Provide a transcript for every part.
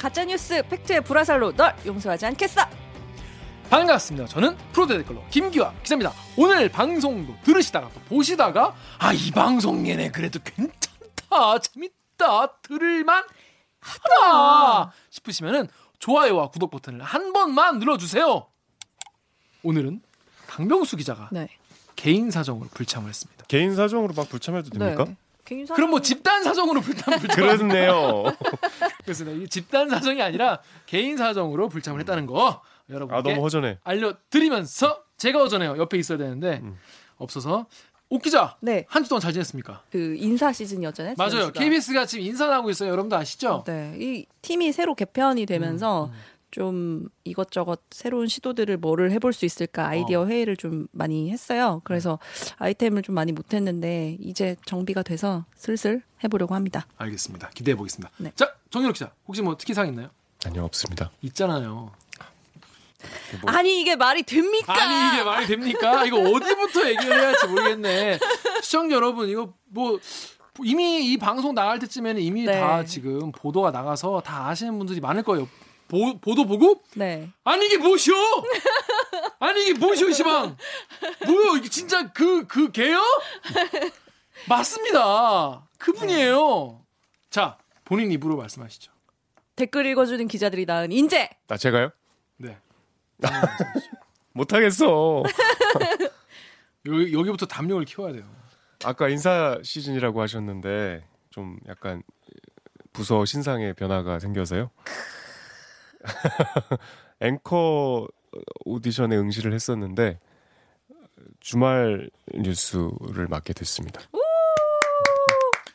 가짜뉴스 팩트의 불화살로 널 용서하지 않겠어. 반갑습니다. 저는 프로대 댓글로 김기화 기자입니다. 오늘 방송도 들으시다가 또 보시다가 아 이 방송 얘네 그래도 괜찮다 재밌다 들을만 하다 싶으시면은 좋아요와 구독 버튼을 한 번만 눌러주세요. 오늘은 강병수 기자가 네. 개인 사정으로 불참을 했습니다. 개인 사정으로 막 불참해도 됩니까? 네. 사정- 그럼 뭐 집단 사정으로 불참 불참 그렇네요. 그렇습니다. 이게 집단 사정이 아니라 개인 사정으로 불참을 했다는 거아 여러분께 너무 허전해. 알려드리면서 제가 어전해요. 옆에 있어야 되는데 음. 없어서 옥 기자 네. 한 주 동안 잘 지냈습니까? 그 인사 시즌이었잖아요. 맞아요. KBS가 지금 인사를 하고 있어요. 여러분도 아시죠? 네. 이 팀이 새로 개편이 되면서 음, 좀 이것저것 새로운 시도들을 뭐를 해볼 수 있을까 아이디어 어. 회의를 좀 많이 했어요. 그래서 아이템을 좀 많이 못했는데 이제 정비가 돼서 슬슬 해보려고 합니다. 알겠습니다. 기대해 보겠습니다. 네. 자, 정유럽 기자 혹시 뭐 특이사항 있나요? 아니요 없습니다. 있잖아요. 뭐- 아니 이게 말이 됩니까? 아니 이게 말이 됩니까? 이거 어디부터 얘기를 해야 할지 모르겠네. 시청자 여러분 이거 뭐 이미 이 방송 나갈 때쯤에는 이미 네. 다 지금 보도가 나가서 다 아시는 분들이 많을 거예요. 보, 보도 보고 네. 아니 이게 뭐시오? 아니 이게 뭐시오 시방? 뭐요? 이게 진짜 그 그 개요? 맞습니다. 그분이에요. 자 본인 입으로 말씀하시죠. 댓글 읽어주는 기자들이 낳은 인재. 나 제가요? 네. 못하겠어. 여기 여기부터 담력을 키워야 돼요. 아까 인사 시즌이라고 하셨는데 좀 약간 부서 신상의 변화가 생겨서요. 앵커 오디션에 응시를 했었는데 주말 뉴스를 맡게 됐습니다.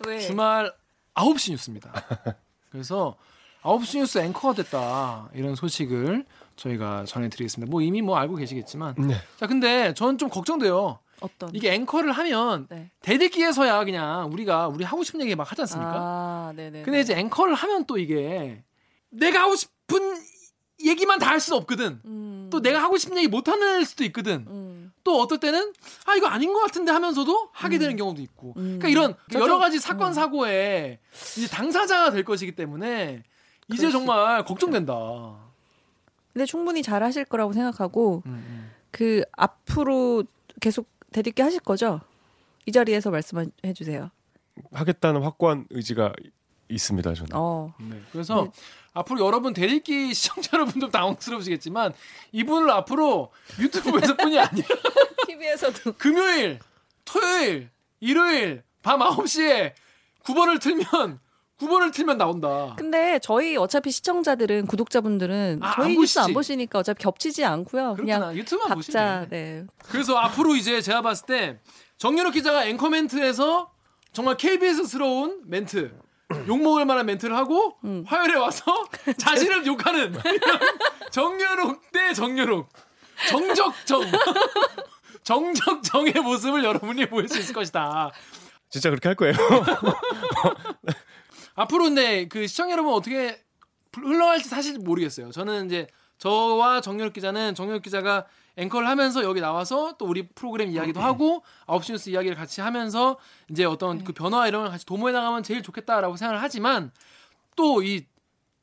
왜? 주말 9시 뉴스입니다. 그래서 9시 뉴스 앵커가 됐다. 이런 소식을 저희가 전해드리겠습니다. 뭐 이미 뭐 알고 계시겠지만. 네. 자, 근데 저는 좀 걱정돼요. 어떤? 이게 앵커를 하면 네. 대들기에서야 그냥 우리가 우리 하고 싶은 얘기 막 하지 않습니까? 아, 네네. 근데 이제 앵커를 하면 또 이게 내가 하고 싶 은 얘기만 다 할 수는 없거든. 음. 또 내가 하고 싶은 얘기 못 하는 수도 있거든. 음. 또 어떨 때는 아 이거 아닌 것 같은데 하면서도 하게 되는 경우도 있고 음. 그러니까 이런 저 여러 좀- 가지 사건 음. 사고에 이제 당사자가 될 것이기 때문에 이제 정말 걱정된다. 근데 충분히 잘 하실 거라고 생각하고 음, 음. 그 앞으로 계속 대립게 하실 거죠? 이 자리에서 말씀해 주세요. 하겠다는 확고한 의지가 있습니다. 저는. 어. 네. 그래서 네. 앞으로 여러분 대리기 시청자 여러분도 당황스러우시겠지만 이분을 앞으로 유튜브에서뿐이 아니라 TV에서도 금요일, 토요일, 일요일 밤 9시에 9번을 틀면 9번을 틀면 나온다. 근데 저희 어차피 시청자들은 구독자분들은 아, 저희 안 뉴스 안 보시지? 보시니까 어차피 겹치지 않고요. 그냥 그렇구나. 유튜브만 각자 보시면 돼. 네. 그래서 앞으로 이제 제가 봤을 때 정연욱 기자가 앵커 멘트에서 정말 KBS스러운 멘트 욕먹을 만한 멘트를 하고 음. 화요일에 와서 자신을 욕하는 정연욱 대 정연욱 정적정 정적정의 모습을 여러분이 보일 수 있을 것이다. 진짜 그렇게 할 거예요. 앞으로 근데 그 시청자 여러분 어떻게 흘러갈지 사실 모르겠어요. 저는 이제 저와 정연욱 기자는 정연욱 기자가 앵커를 하면서 여기 나와서 또 우리 프로그램 이야기도 하고 아홉 시 뉴스 이야기를 같이 하면서 이제 어떤 그 변화 이런 걸 같이 도모해 나가면 제일 좋겠다라고 생각을 하지만 또 이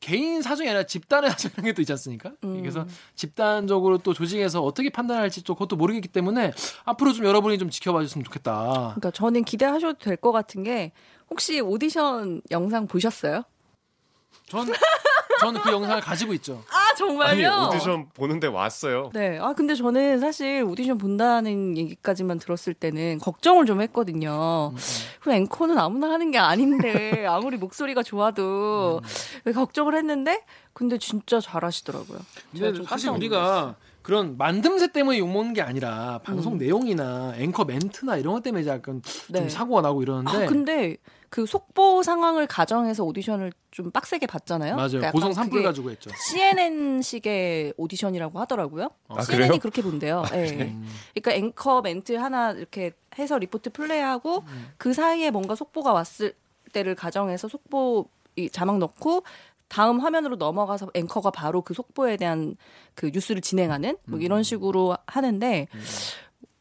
개인 사정이 아니라 집단의 사정이라는 게또 있지 않습니까? 음. 그래서 집단적으로 또 조직에서 어떻게 판단할지 또 그것도 모르겠기 때문에 앞으로 좀 여러분이 좀 지켜봐 줬으면 좋겠다. 그러니까 저는 기대하셔도 될 것 같은 게 혹시 오디션 영상 보셨어요? 전 저는 그 영상을 가지고 있죠. 아 정말요? 아니 오디션 보는데 왔어요. 네. 아 근데 저는 사실 오디션 본다는 얘기까지만 들었을 때는 걱정을 좀 했거든요. 그 앵커는 아무나 하는 게 아닌데 아무리 목소리가 좋아도 왜 걱정을 했는데 근데 진짜 잘하시더라고요. 근데 좀 사실 우리가 그런 만듦새 때문에 욕먹는 게 아니라 방송 음. 내용이나 앵커 멘트나 이런 것 때문에 약간 네. 좀 사고가 나고 이러는데 아, 근데 그 속보 상황을 가정해서 오디션을 좀 빡세게 봤잖아요. 맞아요. 그러니까 고성 산불 가지고 했죠. CNN식의 오디션이라고 하더라고요. 아, CNN이 그래요? 그렇게 본대요. 예. 그러니까 앵커 멘트 하나 이렇게 해서 리포트 플레이하고 그 사이에 뭔가 속보가 왔을 때를 가정해서 속보 이 자막 넣고 다음 화면으로 넘어가서 앵커가 바로 그 속보에 대한 그 뉴스를 진행하는 뭐 이런 식으로 하는데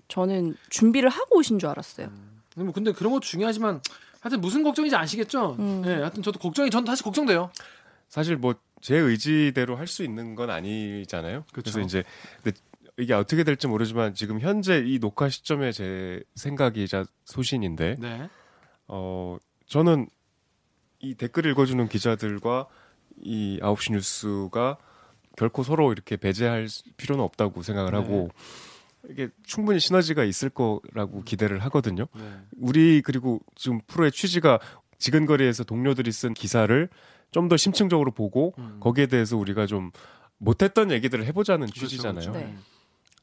저는 준비를 하고 오신 줄 알았어요. 근데 뭐 근데 그런 것도 중요하지만 하여튼 무슨 걱정인지 아시겠죠? 음. 네, 하여튼 저도 걱정이 전 사실 걱정돼요. 사실 뭐 제 의지대로 할 수 있는 건 아니잖아요. 그래서 그쵸. 이제 근데 이게 어떻게 될지 모르지만 지금 현재 이 녹화 시점에 제 생각이자 소신인데 네. 어 저는 이 댓글 읽어주는 기자들과 이 9시 뉴스가 결코 서로 이렇게 배제할 필요는 없다고 생각을 하고 이게 충분히 시너지가 있을 거라고 기대를 하거든요. 네. 우리 그리고 지금 프로의 취지가 지근거리에서 동료들이 쓴 기사를 좀 더 심층적으로 보고 음. 거기에 대해서 우리가 좀 못했던 얘기들을 해보자는 그렇죠, 취지잖아요. 그렇죠. 네.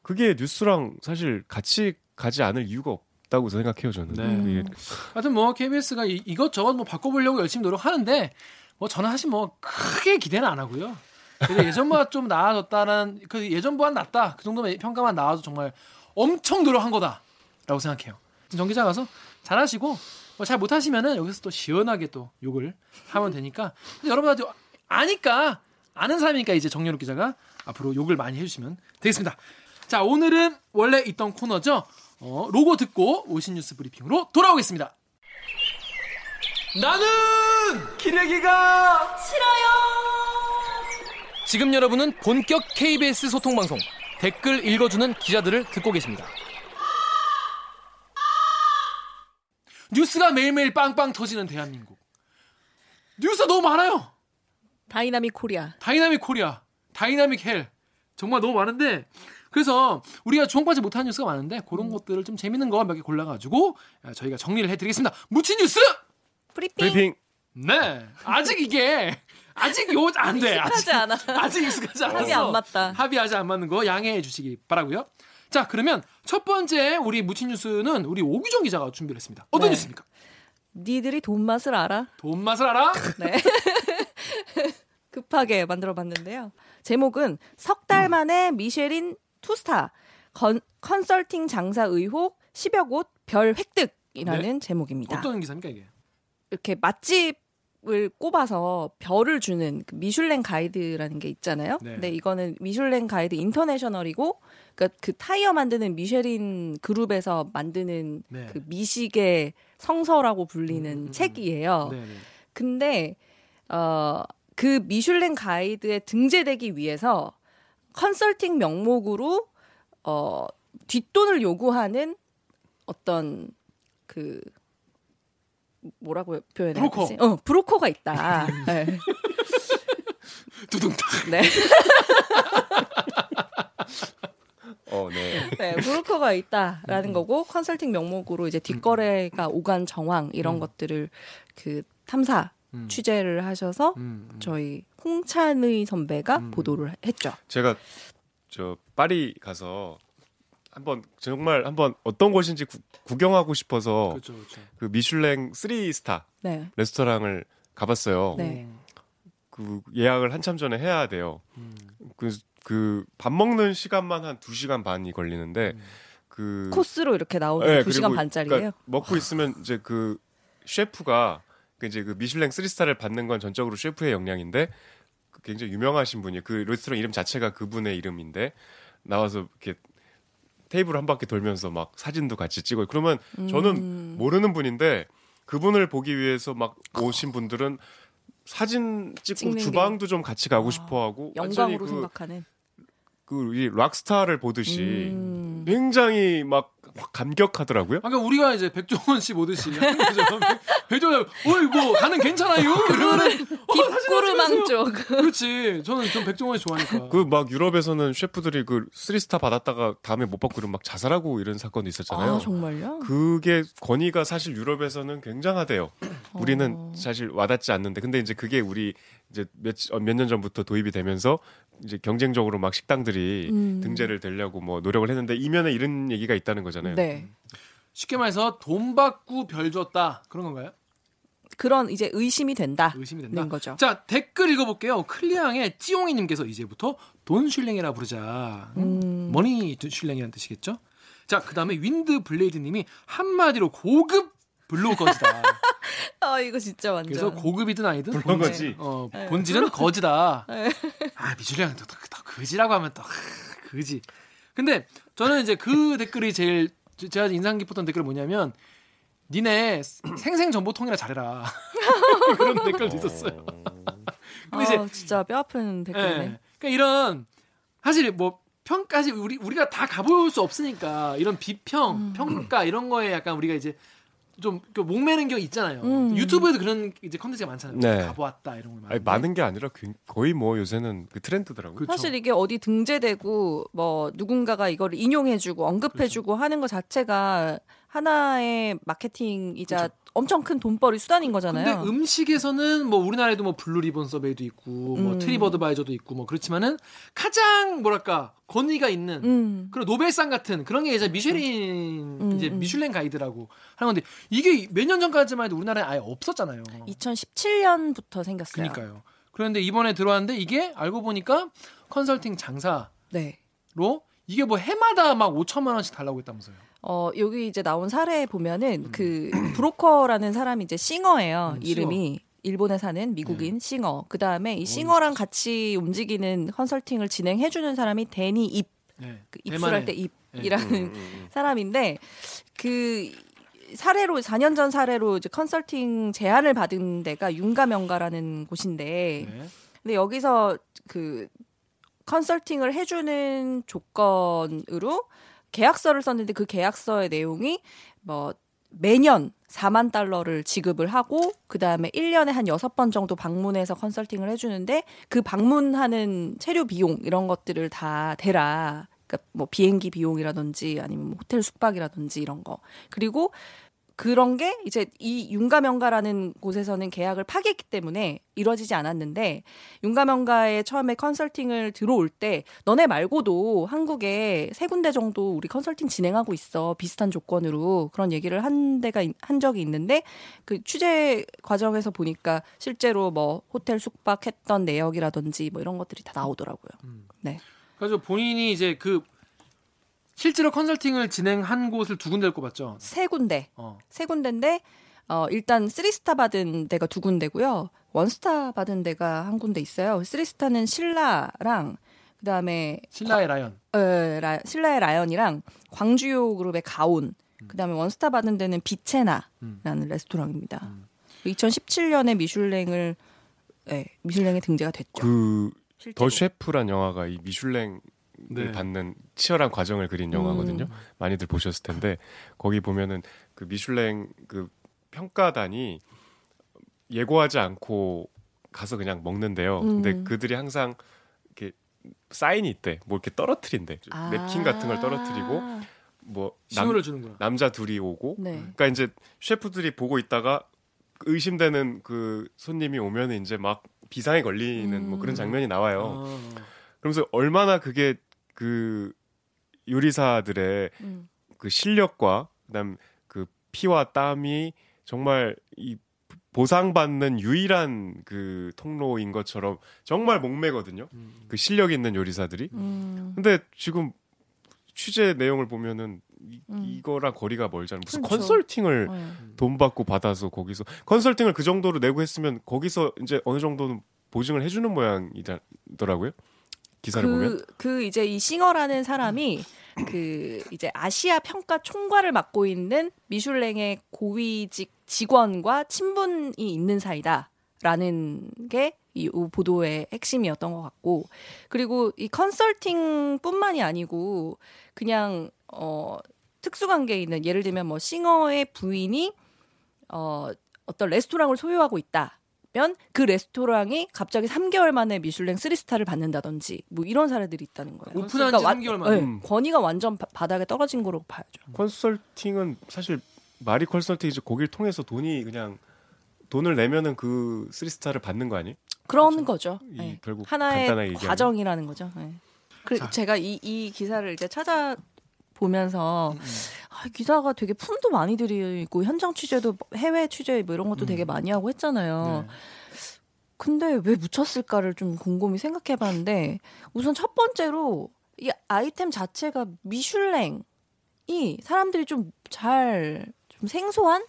그게 뉴스랑 사실 같이 가지 않을 이유가 없다고 생각해요 저는. 네. 그게 하여튼 뭐 KBS가 이, 이것저것 뭐 바꿔보려고 열심히 노력하는데 뭐 저는 사실 뭐 크게 기대는 안 하고요. 그래도 예전보다 좀 나아졌다는 그 예전보다 낫다 그 정도면 평가만 나와도 정말 엄청 노력한 거다라고 생각해요. 정 기자 가서 잘하시고 뭐 잘 못하시면은 여기서 또 시원하게 또 욕을 하면 되니까 여러분들 아니까 아는 사람이니까 이제 정연욱 기자가 앞으로 욕을 많이 해주시면 되겠습니다. 자 오늘은 원래 있던 코너죠. 어, 로고 듣고 오신 뉴스 브리핑으로 돌아오겠습니다. 나는 기레기가 싫어요. 지금 여러분은 본격 KBS 소통 방송 댓글 읽어주는 기자들을 듣고 계십니다. 뉴스가 매일매일 빵빵 터지는 대한민국. 뉴스가 너무 많아요. Dynamic Korea. Dynamic Korea, dynamic hell 정말 너무 많은데 그래서 우리가 주목받지 못하는 뉴스가 많은데 그런 것들을 좀 재밌는 거 몇 개 골라가지고 아, 저희가 정리를 해드리겠습니다. 묻힌 뉴스. 프리핑. 브리핑 네, 아직 이게 아직 요 안 돼. 익숙하지 아직, 않아. 아직 익숙하지 않아서 합이 안 맞다. 합이 아직 안 맞는 거 양해해 주시기 바라고요. 자, 그러면 첫 번째 우리 묻힌 뉴스는 우리 오규정 기자가 준비를 했습니다. 어떤 네. 뉴스입니까? 니들이 돈 맛을 알아? 돈 맛을 알아? 네. 급하게 만들어 봤는데요. 제목은 석 달 만에 미쉐린 two star 건, 컨설팅 장사 의혹 10여 곳 별 획득이라는 제목입니다. 네. 어떤 기사입니까 이게? 이렇게 맛집을 꼽아서 별을 주는 그 미슐랭 가이드라는 게 있잖아요. 네. 근데 이거는 미슐랭 가이드 인터내셔널이고 그러니까 그 타이어 만드는 미쉐린 그룹에서 만드는 네. 그 미식의 성서라고 불리는 음, 음, 음. 책이에요. 네, 네. 근데 어, 그 미슐랭 가이드에 등재되기 위해서 컨설팅 명목으로 어, 뒷돈을 요구하는 어떤 그 뭐라고 표현해야 브로커. 되지? 어, 브로커가 있다. 네. 두둥탁. 네. 어, 네. 네, 브로커가 있다라는 거고 컨설팅 명목으로 이제 뒷거래가 오간 정황 이런 음. 것들을 그 탐사 음. 취재를 하셔서 음, 음. 저희 홍찬의 선배가 음. 보도를 했죠. 제가 저 파리 가서 한번 정말 한번 어떤 곳인지 구, 구경하고 싶어서 그렇죠, 그렇죠. 그 미슐랭 3스타 네. 레스토랑을 가봤어요. 네. 그 예약을 한참 전에 해야 돼요. 음. 그그 밥 먹는 시간만 한 2시간 반이 걸리는데 음. 그 코스로 이렇게 나오는 네, 두 2시간 그리고 반짜리예요. 그러니까 먹고 있으면 이제 그 셰프가 그 이제 그 미슐랭 3스타를 받는 건 전적으로 셰프의 역량인데 그 굉장히 유명하신 분이 그 레스토랑 이름 자체가 그분의 이름인데 나와서 이렇게 테이블 한 바퀴 돌면서 막 사진도 같이 찍어요. 그러면 저는 음. 모르는 분인데 그분을 보기 위해서 막 오신 분들은 사진 찍고 찍는 게. 주방도 좀 같이 가고 아, 싶어 하고 완전히 영광으로 그, 생각하는. 그 이 rock star를 보듯이 음. 굉장히 막 확 감격하더라고요. 아까 우리가 이제 백종원 씨 보듯이. 백종원, 어이 뭐 가는 괜찮아요? 이러면은 어, Bib Gourmand 쪽. 그렇지. 저는 좀 백종원 씨 좋아하니까. 그 막 유럽에서는 셰프들이 그 three star 받았다가 다음에 못 받고 이러면 막 자살하고 이런 사건도 있었잖아요. 아 정말요? 그게 권위가 사실 유럽에서는 굉장하대요. 우리는 어. 사실 와닿지 않는데 근데 이제 그게 우리 이제 몇몇 년 전부터 도입이 되면서 이제 경쟁적으로 막 식당들이 음. 등재를 되려고 뭐 노력을 했는데 이면에 이런 얘기가 있다는 거잖아요. 네. 쉽게 말해서 돈 받고 별 줬다 그런 건가요? 그런 이제 의심이 된다. 의심이 된다. 는 거죠. 자 댓글 읽어볼게요. 클리앙의 찌용이님께서 이제부터 돈 슐랭이라 부르자. 음. 머니 슐랭이라는 뜻이겠죠? 자 그다음에 윈드 블레이드님이 한마디로 고급 블로거지다. 아 이거 진짜 완전. 그래서 고급이든 아니든 블로거지. 어, 네. 본질은 거지다. 네. 아 미슐랭은 또, 또, 또 거지라고 하면 또 하, 거지. 근데 저는 이제 그 댓글이 제일 제가 인상 깊었던 댓글이 뭐냐면 니네 생생 정보통이나 잘해라 그런 댓글도 있었어요. 근데 이제 아, 진짜 뼈 아픈 댓글이네. 예. 그러니까 이런 사실 뭐 평가지 우리 우리가 다 가볼 수 없으니까 이런 비평 음. 평가 이런 거에 약간 우리가 이제 좀그 목매는 경우 있잖아요. 음. 유튜브에도 그런 이제 컨텐츠가 많잖아요. 네. 가보았다 이런 거 아니, 많은 게 아니라 그- 거의 뭐 요새는 그 트렌드더라고요. 그렇죠. 사실 이게 어디 등재되고 뭐 누군가가 이거를 인용해주고 언급해주고 그렇죠. 하는 것 자체가 하나의 마케팅이자 그렇죠. 엄청 큰 돈벌이 수단인 거잖아요. 근데 음식에서는 뭐 우리나라에도 뭐 블루 리본 서베이도 있고 뭐 음. TripAdvisor도 있고 뭐 그렇지만은 가장 뭐랄까 권위가 있는 음. 그런 노벨상 같은 그런 게 이제 미쉐린 음, 이제 음. 미슐랭 가이드라고 하는 건데 이게 몇 년 전까지만 해도 우리나라에 아예 없었잖아요. 2017년부터 생겼어요. 그러니까요. 그런데 이번에 들어왔는데 이게 알고 보니까 컨설팅 장사로 네. 이게 뭐 해마다 막 5천만 원씩 달라고 했다면서요. 어, 여기 이제 나온 사례 보면은 음. 그 브로커라는 사람이 이제 싱어예요. 음, 이름이 일본에 사는 미국인 싱어. 그 다음에 이 싱어랑 같이 움직이는 컨설팅을 진행해주는 사람이 데니 입, 네. 그 입술할 때 음, 입이라는 음, 음. 사람인데 그 사례로 4년 전 사례로 이제 컨설팅 제안을 받은 데가 윤가명가라는 곳인데 네. 근데 여기서 그 컨설팅을 해주는 조건으로 계약서를 썼는데 그 계약서의 내용이 뭐 매년 4만 달러를 지급을 하고 그 다음에 1년에 한 6번 정도 방문해서 컨설팅을 해 주는데 그 방문하는 체류 비용 이런 것들을 다 대라. 그러니까 뭐 비행기 비용이라든지 아니면 뭐 호텔 숙박이라든지 이런 거. 그리고 그런 게 이제 이 윤가명가라는 곳에서는 계약을 파기했기 때문에 이루어지지 않았는데 윤가명가에 처음에 컨설팅을 들어올 때 너네 말고도 한국에 세 군데 정도 우리 컨설팅 진행하고 있어 비슷한 조건으로 그런 얘기를 한 데가 있- 한 적이 있는데 그 취재 과정에서 보니까 실제로 뭐 호텔 숙박했던 내역이라든지 뭐 이런 것들이 다 나오더라고요. 네. 그래서 본인이 이제 그 실제로 컨설팅을 진행한 곳을 두 군데를 꼽았죠. 세 군데 어. 세 군데인데 어 일단 three star 받은 데가 두 군데고요. one star 받은 데가 한 군데 있어요. three star는 신라랑 그다음에 신라의 라이언. 어, 라, 신라의 라연이랑 광주요 그룹의 가온 그다음에 원스타 받은 데는 비체나라는 음. 레스토랑입니다. 음. 2017년에 미슐랭을 네, 미슐랭에 등재가 됐죠. 그. 더 셰프란 영화가 이 미슐랭을 네. 받는 치열한 과정을 그린 영화거든요. 음. 많이들 보셨을 텐데 거기 보면은 그 미슐랭 그 평가단이 예고하지 않고 가서 그냥 먹는데요. 근데 음. 그들이 항상 이렇게 사인이 있대. 뭐 이렇게 떨어뜨린대. 아. 냅킨 같은 걸 떨어뜨리고 뭐 남, 신호를 주는구나. 남자 둘이 오고 네. 그러니까 이제 셰프들이 보고 있다가 의심되는 그 손님이 오면 이제 막 비상에 걸리는 뭐 그런 음. 장면이 나와요. 어. 그러면서 얼마나 그게 그 요리사들의 음. 그 실력과 그다음 그 피와 땀이 정말 이 보상받는 유일한 그 통로인 것처럼 정말 목매거든요. 음. 그 실력 있는 요리사들이. 음. 근데 지금 취재 내용을 보면은 이, 음. 이거랑 거리가 멀잖아요. 무슨 그렇죠. 컨설팅을 네. 돈 받고 받아서 거기서 컨설팅을 그 정도로 내고 했으면 거기서 이제 어느 정도는 보증을 해주는 모양이더라고요. 기사를 보면. 그, 그 이제 이 싱어라는 사람이 그 이제 아시아 평가 총괄을 맡고 있는 미슐랭의 고위직 직원과 친분이 있는 사이다라는 게 이 보도의 핵심이었던 것 같고 그리고 이 컨설팅뿐만이 아니고 그냥 어 특수관계에 있는 예를 들면 뭐 싱어의 부인이 어 어떤 레스토랑을 소유하고 있다면 그 레스토랑이 갑자기 3개월 만에 미슐랭 3스타를 받는다든지 뭐 이런 사례들이 있다는 거예요. 오픈한 지 와- 3개월 만에. 네, 권위가 완전 바, 바닥에 떨어진 거로 봐야죠. 컨설팅은 사실 말이 컨설팅이지 거길 통해서 돈이 그냥 돈을 내면은 그 three star를 받는 거 아니에요? 그런 거죠. 이 네. 결국 하나의. 과정이라는 거죠. 네. 그 자. 제가 이, 이 기사를 이제 찾아 보면서 음. 아, 기사가 되게 품도 많이 들이고 현장 취재도 해외 취재 뭐 이런 것도 되게 많이 하고 했잖아요. 네. 근데 왜 묻혔을까를 좀 곰곰이 생각해봤는데 우선 첫 번째로 이 아이템 자체가 미슐랭이 사람들이 좀 잘좀 생소한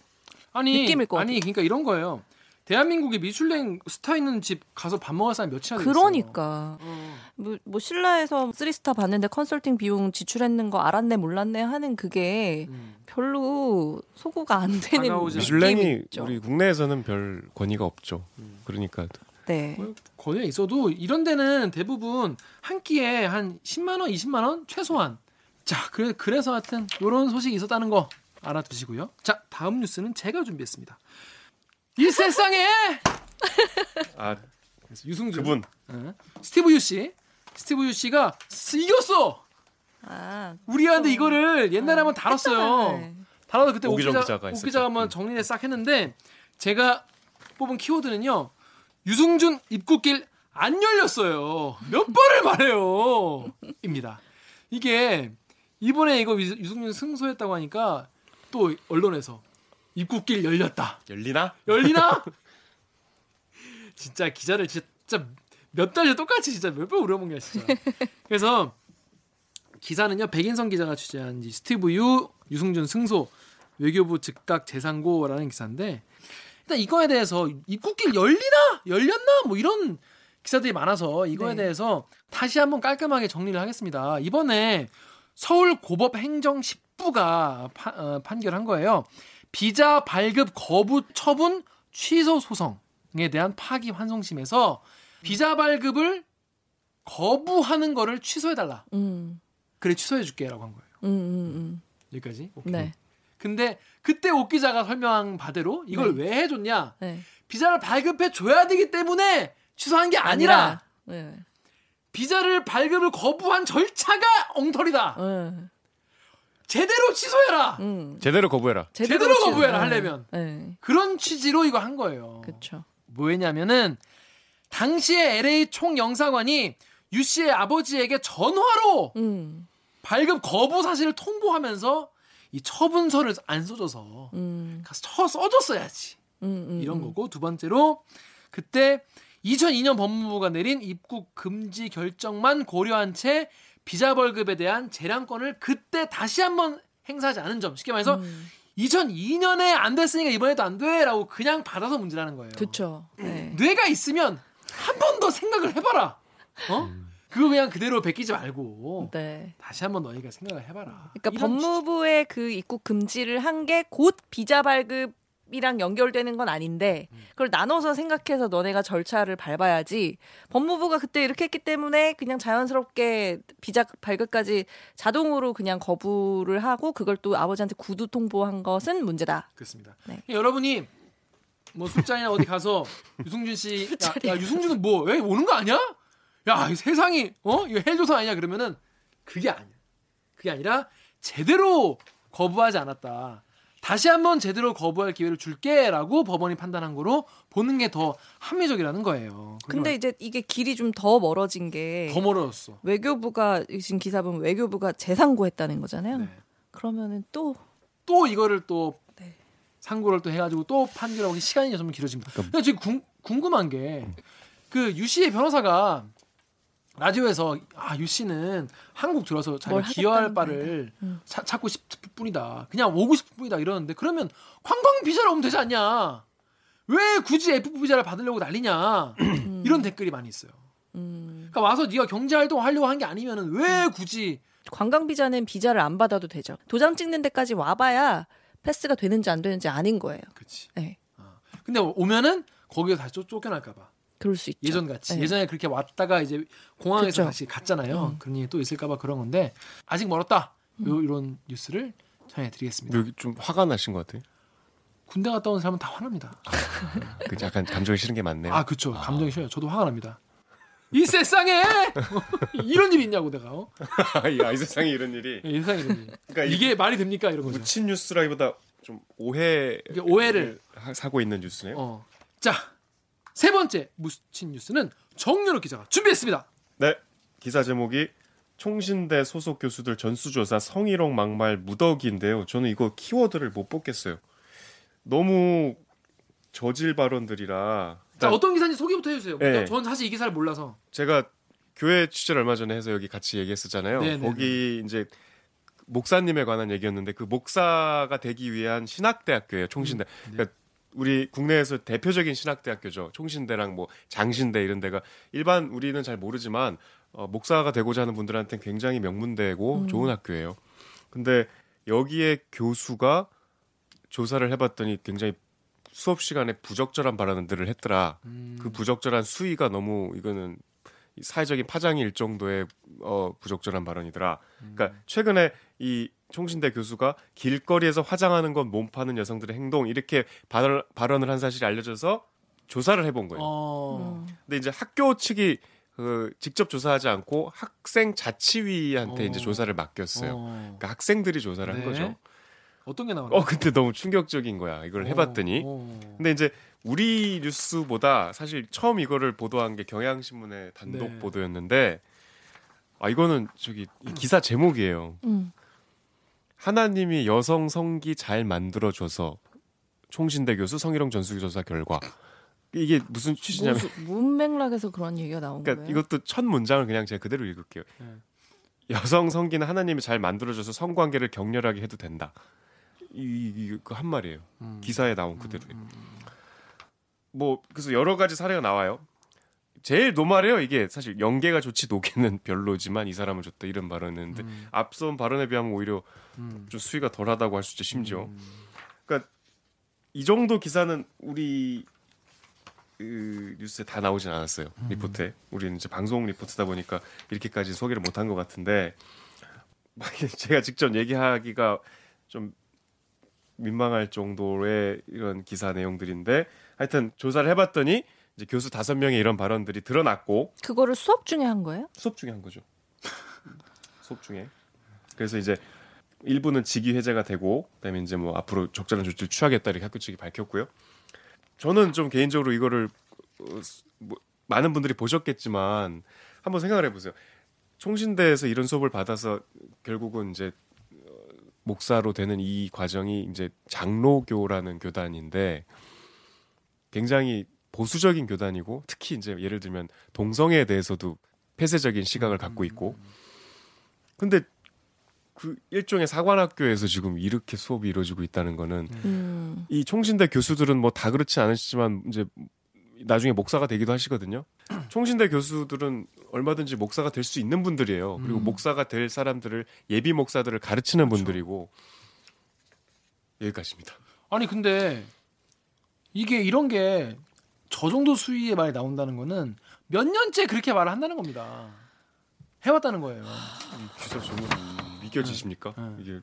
아니 느낌일 것 아니 그러니까 이런 거예요. 대한민국에 미슐랭 스타 있는 집 가서 밥 먹을 사람 몇이나 되겠어요. 그러니까 어. 뭐, 뭐 신라에서 three star 받는데 컨설팅 비용 지출했는 거 알았네 몰랐네 하는 그게 음. 별로 소구가 안 되는 미슐랭이. 우리 국내에서는 별 권위가 없죠. 음. 그러니까 네. 뭐 거기에 있어도 이런 데는 대부분 한 끼에 한 10만 원, 20만 원 최소한. 자, 그래 그래서 하여튼 이런 소식이 있었다는 거 알아두시고요. 자, 다음 뉴스는 제가 준비했습니다. 이 세상에 아 유승준 그분 어, 스티브 유 씨, 스티브 유 씨가 스- 이겼어. 아, 우리한테 이거를 옛날에 한번 다뤘어요. 네. 다뤄서 그때 오기정 오기자, 기자가 했었죠. 오기자가 한번 음. 정리를 싹 했는데 제가 뽑은 키워드는요. 유승준 입국길 안 열렸어요. 몇 번을 말해요. 입니다. 이게 이번에 이거 유- 유승준 승소했다고 하니까 또 언론에서 입국길 열렸다. 열리나? 열리나? 진짜 기자를 진짜 몇 달째 똑같이 진짜 몇 번 우려먹냐 진짜. 그래서 기사는요 백인성 기자가 취재한 이 스티브 유 유승준 승소 외교부 즉각 재상고라는 기사인데 일단 이거에 대해서 입국길 열리나 열렸나 뭐 이런 기사들이 많아서 이거에 네. 대해서 다시 한번 깔끔하게 정리를 하겠습니다. 이번에 서울 고법 행정 10부가 파- 어, 판결한 거예요. 비자 발급 거부 처분 취소 소송에 대한 파기 환송심에서 비자 발급을 거부하는 거를 취소해 달라. 음, 그래 취소해 줄게라고 한 거예요. 음, 음, 여기까지. 음. 오케이. 네. 근데 그때 옥 기자가 설명한 바대로 이걸 네. 왜 해줬냐? 네. 비자를 발급해 줘야 되기 때문에 취소한 게 아니라, 네. 비자를 발급을 거부한 절차가 엉터리다. 네. 제대로 취소해라. 음. 제대로 거부해라. 제대로 취- 거부해라, 네. 하려면. 네. 그런 취지로 이거 한 거예요. 그렇죠. 뭐였냐면은 당시에 LA 총영사관이 유 씨의 아버지에게 전화로 음. 발급 거부 사실을 통보하면서 이 처분서를 안 써줘서 음. 가서 쳐 써줬어야지 음, 음. 이런 음. 거고 두 번째로 그때 2002년 법무부가 내린 입국 금지 결정만 고려한 채 비자 벌급에 대한 재량권을 그때 다시 한번 행사하지 않은 점 쉽게 말해서 음. 2002년에 안 됐으니까 이번에도 안 돼라고 그냥 받아서 문제라는 거예요. 그렇죠. 네. 뇌가 있으면 한 번 더 생각을 해봐라. 어? 그거 그냥 그대로 베끼지 말고 네. 다시 한번 너희가 생각을 해봐라. 그러니까 법무부의 그 입국 금지를 한 게 곧 비자 발급 이랑 연결되는 건 아닌데 음. 그걸 나눠서 생각해서 너네가 절차를 밟아야지 법무부가 그때 이렇게 했기 때문에 그냥 자연스럽게 비자 발급까지 자동으로 그냥 거부를 하고 그걸 또 아버지한테 구두 통보한 것은 문제다. 그렇습니다. 네. 여러분이 뭐 술자리나 어디 가서 유승준 씨, 야. 야 유승준은 뭐 왜 오는 거 아니야? 야, 이 세상이 어 이거 헬조선 아니야? 그러면은 그게 아니야. 그게 아니라 제대로 거부하지 않았다. 다시 한번 제대로 거부할 기회를 줄게라고 법원이 판단한 거로 보는 게 더 합리적이라는 거예요. 근데 이제 이게 길이 좀 더 멀어진 게 더 멀어졌어. 외교부가 지금 기사 보면 외교부가 재상고했다는 거잖아요. 네. 그러면은 또 또 이거를 또 네. 상고를 또 해가지고 또 판결하고 시간이 좀 길어집니다. 그러니까 근데 지금 궁, 궁금한 게 그 유 씨의 변호사가 라디오에서 아 유 씨는 한국 들어서 자기가 뭘 기여할 바를 음. 차- 찾고 싶을 뿐이다. 그냥 오고 싶을 뿐이다 이러는데 그러면 관광 비자를 오면 되지 않냐? 왜 굳이 F 비자를 받으려고 난리냐? 이런 댓글이 많이 있어요. 음, 그러니까 와서 네가 경제 활동 하려고 한 게 아니면은 왜 굳이 관광 비자는 비자를 안 받아도 되죠. 도장 찍는 데까지 와봐야 패스가 되는지 안 되는지 아닌 거예요. 그렇지. 네, 근데 오면은 거기서 다시 쫓, 쫓겨날까봐. 그럴 수 있죠. 예전 같이 네. 예전에 그렇게 왔다가 이제 공항에서 그쵸. 다시 갔잖아요. 음. 그런 일이 또 있을까봐 그런 건데 아직 멀었다. 요 이런 뉴스를 전해드리겠습니다. 여기 좀 화가 나신 것 같아요. 군대 갔다 온 사람은 다 화납니다. 그 약간 감정이 싫은 게 많네요. 아 그쵸. 감정이 싫어요. 저도 화가 납니다. 이 세상에 이런 일이 있냐고 내가. 어? 야, 이 세상에 이런 일이. 이 세상에 이런 일. 그러니까 이- 이게 말이 됩니까 이런 거죠. 묻힌 뉴스라기보다 좀 오해 오해를 하- 사고 있는 뉴스네요. 어. 자 세 번째 묻힌 뉴스는 정유럽 기자가 준비했습니다. 네. 기사 제목이 총신대 소속 교수들 전수조사 성희롱 막말 무더기인데요. 저는 이거 키워드를 못 뽑겠어요. 너무 저질 발언들이라. 자, 어떤 기사인지 소개부터 해주세요. 네. 저는 사실 이 기사를 몰라서. 제가 교회 취재를 얼마 전에 해서 여기 같이 얘기했었잖아요. 네네네. 거기 이제 목사님에 관한 얘기였는데 그 목사가 되기 위한 신학대학교예요. 총신대. 네. 그러니까 우리 국내에서 대표적인 신학대학교죠. 총신대랑 뭐 장신대 이런 데가 일반 우리는 잘 모르지만 어, 목사가 되고자 하는 분들한테는 굉장히 명문대고 좋은 학교예요. 근데 여기에 교수가 조사를 해봤더니 굉장히 수업 시간에 부적절한 발언들을 했더라. 음. 그 부적절한 수위가 너무 이거는 사회적인 파장일 정도의 어, 부적절한 발언이더라. 그러니까 최근에 이 총신대 교수가 길거리에서 화장하는 건 몸 파는 여성들의 행동 이렇게 발언, 발언을 한 사실이 알려져서 조사를 해본 거예요. 어. 근데 이제 학교 측이 그 직접 조사하지 않고 학생 자치위한테 어. 이제 조사를 맡겼어요. 어. 그러니까 학생들이 조사를 네. 한 거죠. 어떤 게 나왔나요? 어 근데 너무 충격적인 거야. 이걸 해봤더니 어. 근데 이제 우리 뉴스보다 사실 처음 이거를 보도한 게 경향신문의 단독 네. 보도였는데 아 이거는 저기 이 기사 제목이에요. 음. 하나님이 여성 성기 잘 만들어줘서 총신대 교수 성희롱 전수조사 결과 이게 무슨 취지냐면 무슨 문맥락에서 그런 얘기가 나온 그러니까 거예요. 이것도 첫 문장을 그냥 제가 그대로 읽을게요. 네. 여성 성기는 하나님이 잘 만들어줘서 성관계를 격렬하게 해도 된다. 이한 말이에요. 음. 기사에 나온 그대로예요. 뭐 그래서 여러 가지 사례가 나와요. 제일 노말해요 이게 사실 연계가 좋지 노계는 별로지만 이 사람은 좋다 이런 발언했는데 음. 앞선 발언에 비하면 오히려 음. 좀 수위가 덜하다고 할 수 있죠 심지어 음. 그러니까 이 정도 기사는 우리 그 뉴스에 다 나오진 않았어요 음. 리포트에 우리는 이제 방송 리포트다 보니까 이렇게까지 소개를 못한 것 같은데 제가 직접 얘기하기가 좀 민망할 정도의 이런 기사 내용들인데 하여튼 조사를 해봤더니 이제 교수 다섯 명의 이런 발언들이 드러났고 그거를 수업 중에 한 거예요? 수업 중에 한 거죠. 수업 중에. 그래서 이제 일부는 직위 해제가 되고 그다음에 이제 뭐 앞으로 적절한 조치를 취하겠다 이렇게 학교 측이 밝혔고요. 저는 좀 개인적으로 이거를 어, 뭐, 많은 분들이 보셨겠지만 한번 생각을 해보세요. 총신대에서 이런 수업을 받아서 결국은 이제 어, 목사로 되는 이 과정이 이제 장로교라는 교단인데 굉장히 보수적인 교단이고 특히 이제 예를 들면 동성애에 대해서도 폐쇄적인 시각을 갖고 있고 근데 그 일종의 사관학교에서 지금 이렇게 수업이 이루어지고 있다는 거는 음. 이 총신대 교수들은 뭐 다 그렇지 않으시지만 이제 나중에 목사가 되기도 하시거든요. 총신대 교수들은 얼마든지 목사가 될 수 있는 분들이에요. 그리고 음. 목사가 될 사람들을 예비 목사들을 가르치는 분들이고 여기까지입니다. 아니 근데 이게 이런 게 저 정도 수위의 말이 나온다는 거는 몇 년째 그렇게 말을 한다는 겁니다. 해왔다는 거예요. 이 기사 제목 믿겨지십니까? 네. 이게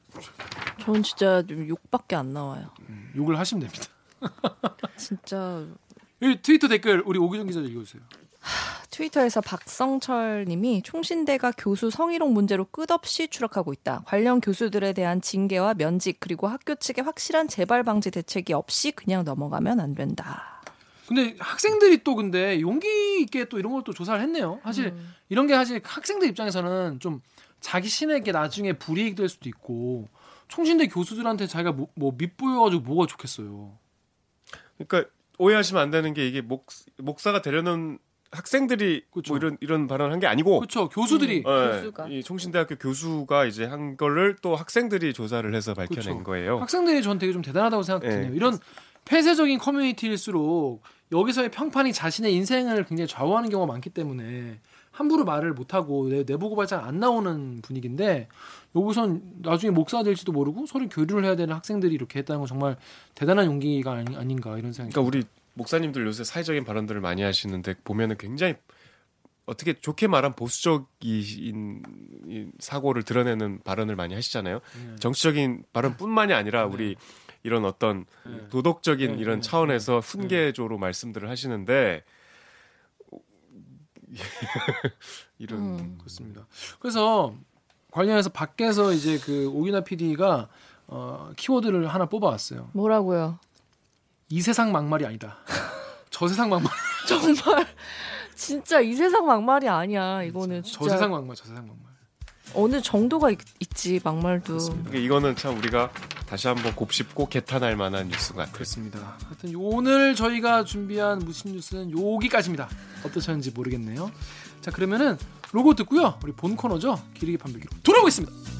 전 진짜 좀 욕밖에 안 나와요. 욕을 하시면 됩니다. 진짜 이 트위터 댓글 우리 오기정 기자 읽어주세요. 트위터에서 박성철 님이 총신대가 교수 성희롱 문제로 끝없이 추락하고 있다. 관련 교수들에 대한 징계와 면직 그리고 학교 측의 확실한 재발 방지 대책이 없이 그냥 넘어가면 안 된다. 근데 학생들이 또 근데 용기 있게 또 이런 걸 또 조사를 했네요. 사실 음. 이런 게 사실 학생들 입장에서는 좀 자기 신에게 나중에 불이익 될 수도 있고 총신대 교수들한테 자기가 뭐, 뭐 밑보여가지고 뭐가 좋겠어요. 그러니까 오해하시면 안 되는 게 이게 목 목사가 되려는 학생들이 그쵸. 뭐 이런 이런 발언을 한 게 아니고 그렇죠. 교수들이 예, 교수가. 이 총신대학교 교수가 이제 한 거를 또 학생들이 조사를 해서 밝혀낸 그쵸. 거예요. 학생들이 전 되게 좀 대단하다고 생각해요. 네. 이런 폐쇄적인 커뮤니티일수록 여기서의 평판이 자신의 인생을 굉장히 좌우하는 경우가 많기 때문에 함부로 말을 못하고 내, 내부 고발장 안 나오는 분위기인데 여기선 나중에 목사 될지도 모르고 서로 교류를 해야 되는 학생들이 이렇게 했다는 건 정말 대단한 용기가 아니, 아닌가 이런 생각이 그러니까 우리 목사님들 요새 사회적인 발언들을 많이 하시는데 보면은 굉장히 어떻게 좋게 말한 보수적인 이 사고를 드러내는 발언을 많이 하시잖아요. 네. 정치적인 발언뿐만이 아니라 우리 이런 어떤 네. 도덕적인 네, 이런 네, 차원에서 훈계조로 말씀들을 하시는데 이런 음. 그렇습니다. 그래서 관련해서 밖에서 이제 그 오기나 PD가 어, 키워드를 하나 뽑아왔어요. 뭐라고요? 이 세상 막말이 아니다. 저 세상 막말. 정말 진짜 이 세상 막말이 아니야. 이거는 진짜 저 세상 막말, 저 세상 막말. 어느 정도가 있, 지 막말도. 그렇습니다. 이거는 참 우리가 다시 한번 곱씹고 개탄할 만한 뉴스 같아요. 그렇습니다. 하여튼 오늘 저희가 준비한 무신 뉴스는 여기까지입니다. 어떠셨는지 모르겠네요. 자 그러면은 로고 듣고요. 우리 본 코너죠. 기르기 판별기로 돌아오겠습니다.